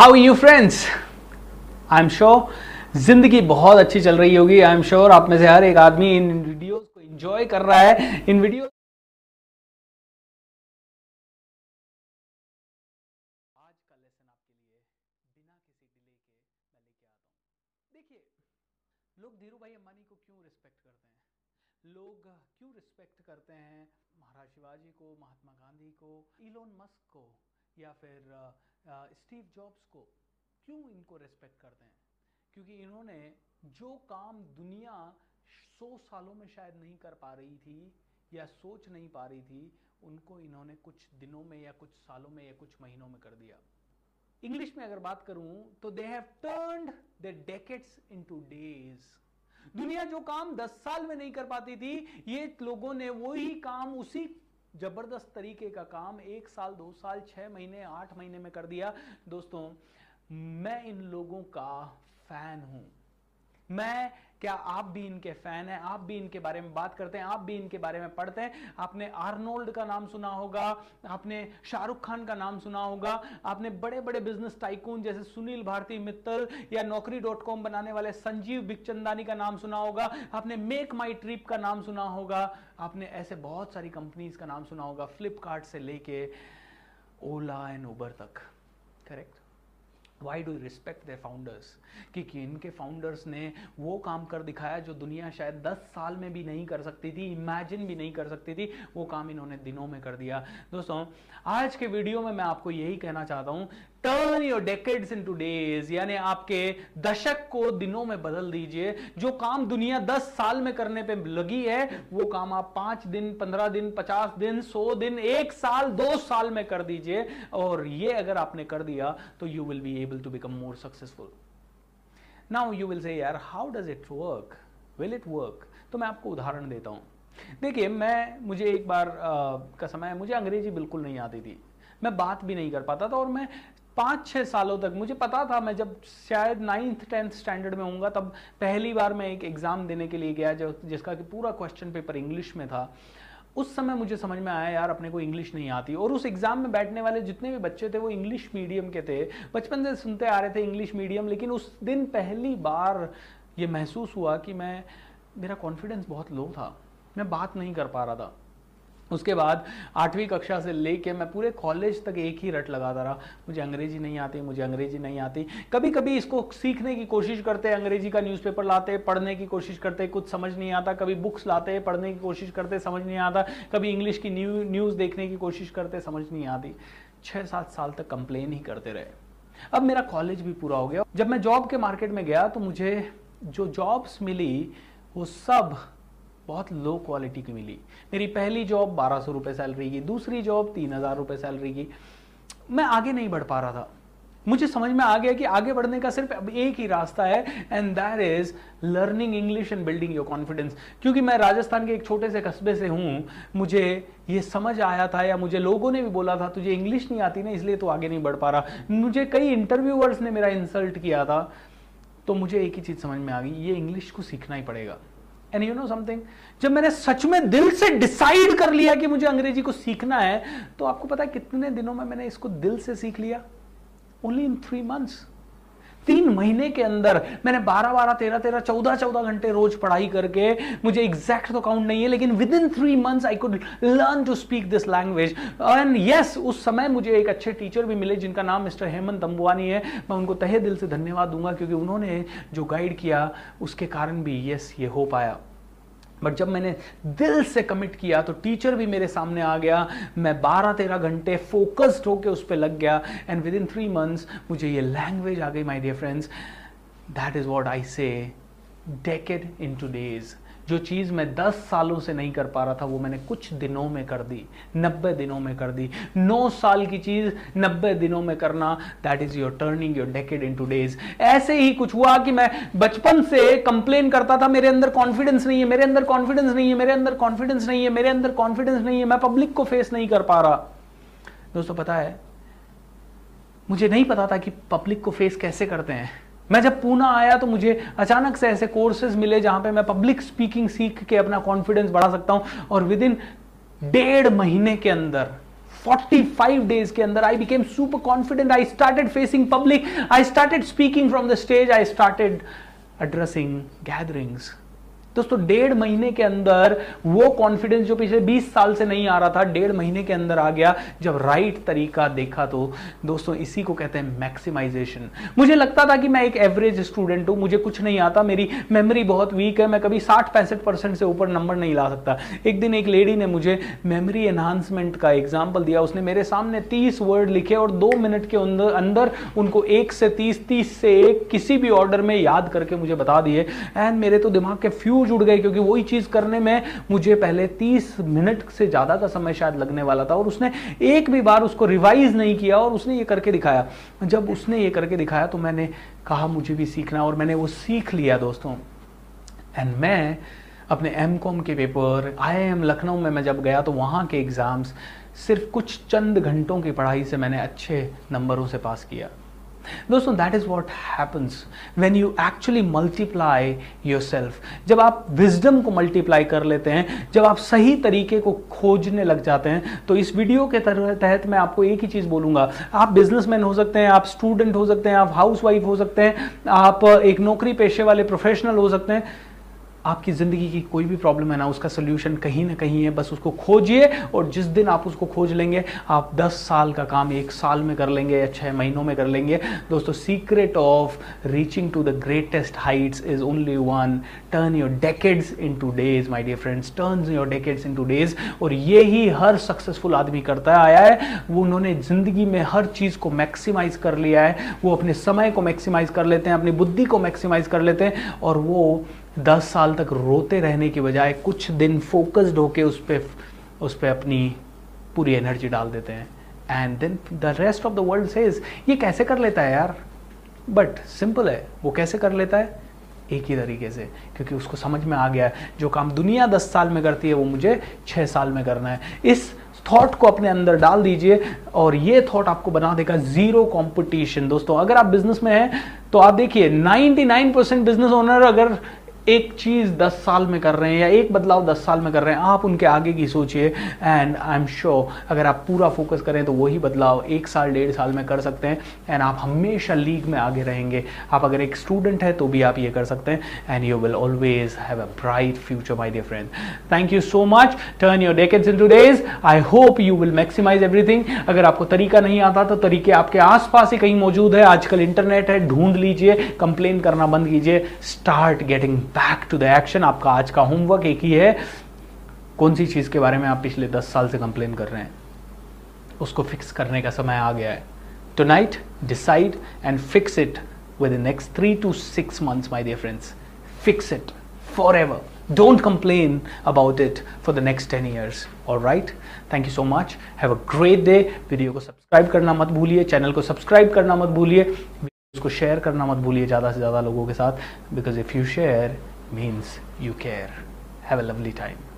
How you friends I am sure ज़िंदगी बहुत अच्छी चल रही होगी आई एम श्योर आप में से हर एक आदमी इन वीडियोस को एंजॉय कर रहा है। इन वीडियो आज का लेसन आपके लिए बिना किसी डिले के मैं लेके आता हूँ देखिए लोग धीरू भाई अंबानी को क्यों रिस्पेक्ट करते हैं? लोग क्यों रिस्पेक्ट करते हैं महाराज शिवाजी को, महात्मा गांधी को इलोन मस्क को? या फिर स्टीव जॉब्स को क्यों इनको रिस्पेक्ट करते हैं? क्योंकि इन्होंने जो काम दुनिया सौ सालों में शायद नहीं कर पा रही थी या सोच नहीं पा रही थी, उनको इन्होंने कुछ दिनों में या कुछ सालों में या कुछ महीनों में कर दिया। इंग्लिश में अगर बात करूँ तो they have turned the decades into days दुनिया जो काम 10 साल में नहीं कर पाती थी, ये लोगों ने वही काम उसी ज़बरदस्त तरीके का काम एक साल, दो साल, छह महीने, आठ महीने में कर दिया। दोस्तों, मैं इन लोगों का फ़ैन हूँ। मैं, क्या आप भी इनके फ़ैन हैं? आप भी इनके बारे में बात करते हैं, आप भी इनके बारे में पढ़ते हैं। आपने आर्नोल्ड का नाम सुना होगा, आपने शाहरुख खान का नाम सुना होगा, आपने बड़े बड़े बिज़नेस टाइकून जैसे सुनील भारती मित्तल या नौकरी डॉट कॉम बनाने वाले संजीव बिकचंदानी का नाम सुना होगा, आपने मेक माई ट्रिप का नाम सुना होगा, आपने ऐसे बहुत सारी कंपनीज़ का नाम सुना होगा, फ्लिपकार्ट से लेके ओला एंड उबर तक, correct? Why do respect the founders क्योंकि इनके फाउंडर्स ने वो काम कर दिखाया जो दुनिया शायद 10 साल में भी नहीं कर सकती थी इमेजिन भी नहीं कर सकती थी, वो काम इन्होंने दिनों में कर दिया। दोस्तों, आज के वीडियो में मैं आपको यही कहना चाहता हूँ turn your decades into days यानी आपके दशक को दिनों में बदल दीजिए। जो काम दुनिया दस साल में करने पे लगी है वो काम आप पाँच दिन पंद्रह दिन पचास दिन सौ दिन एक साल दो साल में कर दीजिए। और ये अगर आपने कर दिया तो you will be able to become more successful now you will say यार how does it work will it work तो मैं आपको उदाहरण देता हूँ। देखिए मैं मुझे एक बार आ, का समय मुझे अंग्रेज़ी बिल्कुल नहीं आती थी। मैं बात भी नहीं कर पाता था और मैं पाँच छः सालों तक। मुझे पता था मैं जब शायद नाइन्थ टेंथ स्टैंडर्ड में होऊँगा, तब पहली बार मैं एक एग्ज़ाम देने के लिए गया, जो, जिसका कि पूरा क्वेश्चन पेपर इंग्लिश में था। उस समय मुझे समझ में आया, यार, अपने को इंग्लिश नहीं आती। और उस एग्ज़ाम में बैठने वाले जितने भी बच्चे थे, वो इंग्लिश मीडियम के थे। बचपन से सुनते आ रहे थे इंग्लिश मीडियम लेकिन उस दिन पहली बार ये महसूस हुआ कि मैं, मेरा कॉन्फिडेंस बहुत लो था। मैं बात नहीं कर पा रहा था। उसके बाद आठवीं कक्षा से लेके मैं पूरे कॉलेज तक एक ही रट लगाता रहा। मुझे अंग्रेज़ी नहीं आती, मुझे अंग्रेज़ी नहीं आती। कभी कभी इसको सीखने की कोशिश करते अंग्रेज़ी का न्यूज़पेपर लाते पढ़ने की कोशिश करते कुछ समझ नहीं आता। कभी बुक्स लाते पढ़ने की कोशिश करते समझ नहीं आता। कभी इंग्लिश की न्यू न्यूज़ देखने की कोशिश करते समझ नहीं आती। छः सात साल तक कंप्लेन ही करते रहे। अब मेरा कॉलेज भी पूरा हो गया। जब मैं जॉब के मार्केट में गया तो मुझे जो जॉब्स मिली, वो सब बहुत लो क्वालिटी की मिली। मेरी पहली जॉब बारह सौ रुपये सैलरी की, दूसरी जॉब तीन हज़ार रुपये सैलरी की। मैं आगे नहीं बढ़ पा रहा था। मुझे समझ में आ गया कि आगे बढ़ने का सिर्फ़ एक ही रास्ता है and that is learning English and building your confidence क्योंकि मैं राजस्थान के एक छोटे से कस्बे से हूँ, मुझे ये समझ आया था या मुझे लोगों ने भी बोला था, तुझे इंग्लिश नहीं आती ना, इसलिए तो आगे नहीं बढ़ पा रहा। मुझे कई इंटरव्यूअर्स ने मेरा इंसल्ट किया था। तो मुझे एक ही चीज़ समझ में आ गई, ये इंग्लिश को सीखना ही पड़ेगा। एंड यू नो समथिंग जब मैंने सच में दिल से डिसाइड कर लिया कि मुझे अंग्रेज़ी को सीखना है तो आपको पता है कितने दिनों में मैंने इसको दिल से सीख लिया? ओनली इन थ्री मंथ्स तीन महीने के अंदर मैंने बारह बारह, तेरह तेरह, चौदह चौदह घंटे रोज पढ़ाई करके मुझे एग्जैक्ट तो काउंट नहीं है, लेकिन within three months I could learn to speak this language and yes उस समय मुझे एक अच्छे टीचर भी मिले जिनका नाम मिस्टर हेमंत अंबुआनी है। मैं उनको तहे दिल से धन्यवाद दूँगा क्योंकि उन्होंने जो गाइड किया, उसके कारण भी यस ये हो पाया। बट जब मैंने दिल से कमिट किया तो टीचर भी मेरे सामने आ गया। मैं 12-13 घंटे फोकस्ड होकर उस पर लग गया। And within three months मुझे ये लैंग्वेज आ गई my dear friends that is what I say decade in two days जो चीज़ मैं 10 सालों से नहीं कर पा रहा था, वो मैंने कुछ दिनों में कर दी 90 दिनों में कर दी। 9 साल की चीज़ 90 दिनों में करना that is your turning your decade into days ऐसे ही कुछ हुआ कि मैं बचपन से कंप्लेन करता था, मेरे अंदर कॉन्फिडेंस नहीं है, मेरे अंदर कॉन्फिडेंस नहीं है, मेरे अंदर कॉन्फिडेंस नहीं है, मेरे अंदर कॉन्फिडेंस नहीं है, मैं पब्लिक को फेस नहीं कर पा रहा। दोस्तों, पता है, मुझे नहीं पता था कि पब्लिक को फेस कैसे करते हैं। मैं जब पूना आया तो मुझे अचानक से ऐसे कोर्सेज मिले जहाँ पे मैं पब्लिक स्पीकिंग सीख के अपना कॉन्फिडेंस बढ़ा सकता हूँ। और विद इन डेढ़ महीने के अंदर 45 डेज़ के अंदर I became super confident I started facing public I started speaking from the stage I started addressing gatherings. दोस्तों, डेढ़ महीने के अंदर वो कॉन्फिडेंस जो पिछले 20 साल से नहीं आ रहा था, डेढ़ महीने के अंदर आ गया। जब राइट तरीका देखा तो दोस्तों, इसी को कहते हैं मैक्सिमाइजेशन मुझे लगता था कि मैं एक एवरेज स्टूडेंट हूँ, मुझे कुछ नहीं आता, मेरी मेमोरी बहुत वीक है, मैं कभी साठ पैंसठ परसेंट से ऊपर नंबर नहीं ला सकता। एक दिन एक लेडी ने मुझे मेमोरी एनहांसमेंट का एग्ज़ाम्पल दिया। उसने मेरे सामने तीस वर्ड लिखे और दो मिनट के अंदर अंदर उनको एक से तीस तीस से एक किसी भी ऑर्डर में याद करके मुझे बता दिए। एंड मेरे तो दिमाग के फ्यू जुड़ गए क्योंकि वही चीज़ करने में मुझे पहले 30 मिनट से ज़्यादा का समय शायद लगने वाला था, और उसने एक भी बार उसको रिवाइज नहीं किया, और उसने ये करके दिखाया। जब उसने ये करके दिखाया तो मैंने कहा, मुझे भी सीखना और मैंने वो सीख लिया, दोस्तों। एंड मैं अपने एम कॉम के पेपर आई एम लखनऊ में मैं जब गया तो वहाँ के एग्ज़ाम्स सिर्फ़ कुछ चंद घंटों की पढ़ाई से मैंने अच्छे नंबरों से पास किया। दोस्तों that is what happens when you actually multiply yourself जब आप विजडम को मल्टीप्लाई कर लेते हैं, जब आप सही तरीके को खोजने लग जाते हैं तो इस वीडियो के तहत मैं आपको एक ही चीज़ बोलूँगा। आप बिजनेसमैन हो सकते हैं, आप स्टूडेंट हो सकते हैं, आप हाउस वाइफ हो सकते हैं, आप एक नौकरी पेशे वाले प्रोफेशनल हो सकते हैं आपकी ज़िंदगी की कोई भी प्रॉब्लम है ना, उसका सोल्यूशन कहीं ना कहीं है। बस उसको खोजिए और जिस दिन आप उसको खोज लेंगे, आप 10 साल का काम एक साल में कर लेंगे या छः महीनों में कर लेंगे। दोस्तों secret of reaching to the greatest heights is only one turn your decades into days my dear friends turn your decades into days और ये ही हर सक्सेसफुल आदमी करता आया है। वो उन्होंने ज़िंदगी में हर चीज़ को मैक्सिमाइज कर लिया है। वो अपने समय को मैक्सिमाइज कर लेते हैं, अपनी बुद्धि को मैक्सिमाइज कर लेते हैं। और वो दस साल तक रोते रहने के बजाय कुछ दिन फोकस्ड होके उस पर उस पर अपनी पूरी एनर्जी डाल देते हैं। And then the rest of the world says ये कैसे कर लेता है यार? बट सिंपल है, वो कैसे कर लेता है? एक ही तरीके से, क्योंकि उसको समझ में आ गया है। जो काम दुनिया दस साल में करती है, वो मुझे छः साल में करना है। इस थॉट को अपने अंदर डाल दीजिए, और ये थॉट आपको बना देगा ज़ीरो कंपटीशन दोस्तों, अगर आप बिज़नेस में हैं तो आप देखिए 99 परसेंट बिज़नेस ओनर अगर एक चीज़ दस साल में कर रहे हैं या एक बदलाव दस साल में कर रहे हैं, आप उनके आगे की सोचिए। एंड आई एम श्योर अगर आप पूरा फोकस करें तो वही बदलाव एक साल, डेढ़ साल में कर सकते हैं। एंड आप हमेशा लीग में आगे रहेंगे। आप अगर एक स्टूडेंट है तो भी आप ये कर सकते हैं। And you will always have a bright future my dear friend thank you so much turn your decades into days I hope you will maximise everything अगर आपको तरीका नहीं आता तो तरीके आपके आसपास ही कहीं मौजूद है। आजकल इंटरनेट है, ढूंढ लीजिए कंप्लेन करना बंद कीजिए। Start getting back to the action आपका आज का होमवर्क एक ही है। कौन सी चीज़ के बारे में आप पिछले दस साल से कंप्लेन कर रहे हैं? उसको फिक्स करने का समय आ गया है। Tonight decide and fix it with next three to six months my dear friends fix it forever don't complain about it for the next 10 years. All right? Thank you so much. Have a great day. Video को subscribe करना मत भूलिए। Channel को subscribe करना मत भूलिए। उसको share करना मत भूलिए ज़्यादा से ज़्यादा लोगों के साथ। Because if you share means you care. Have a lovely time.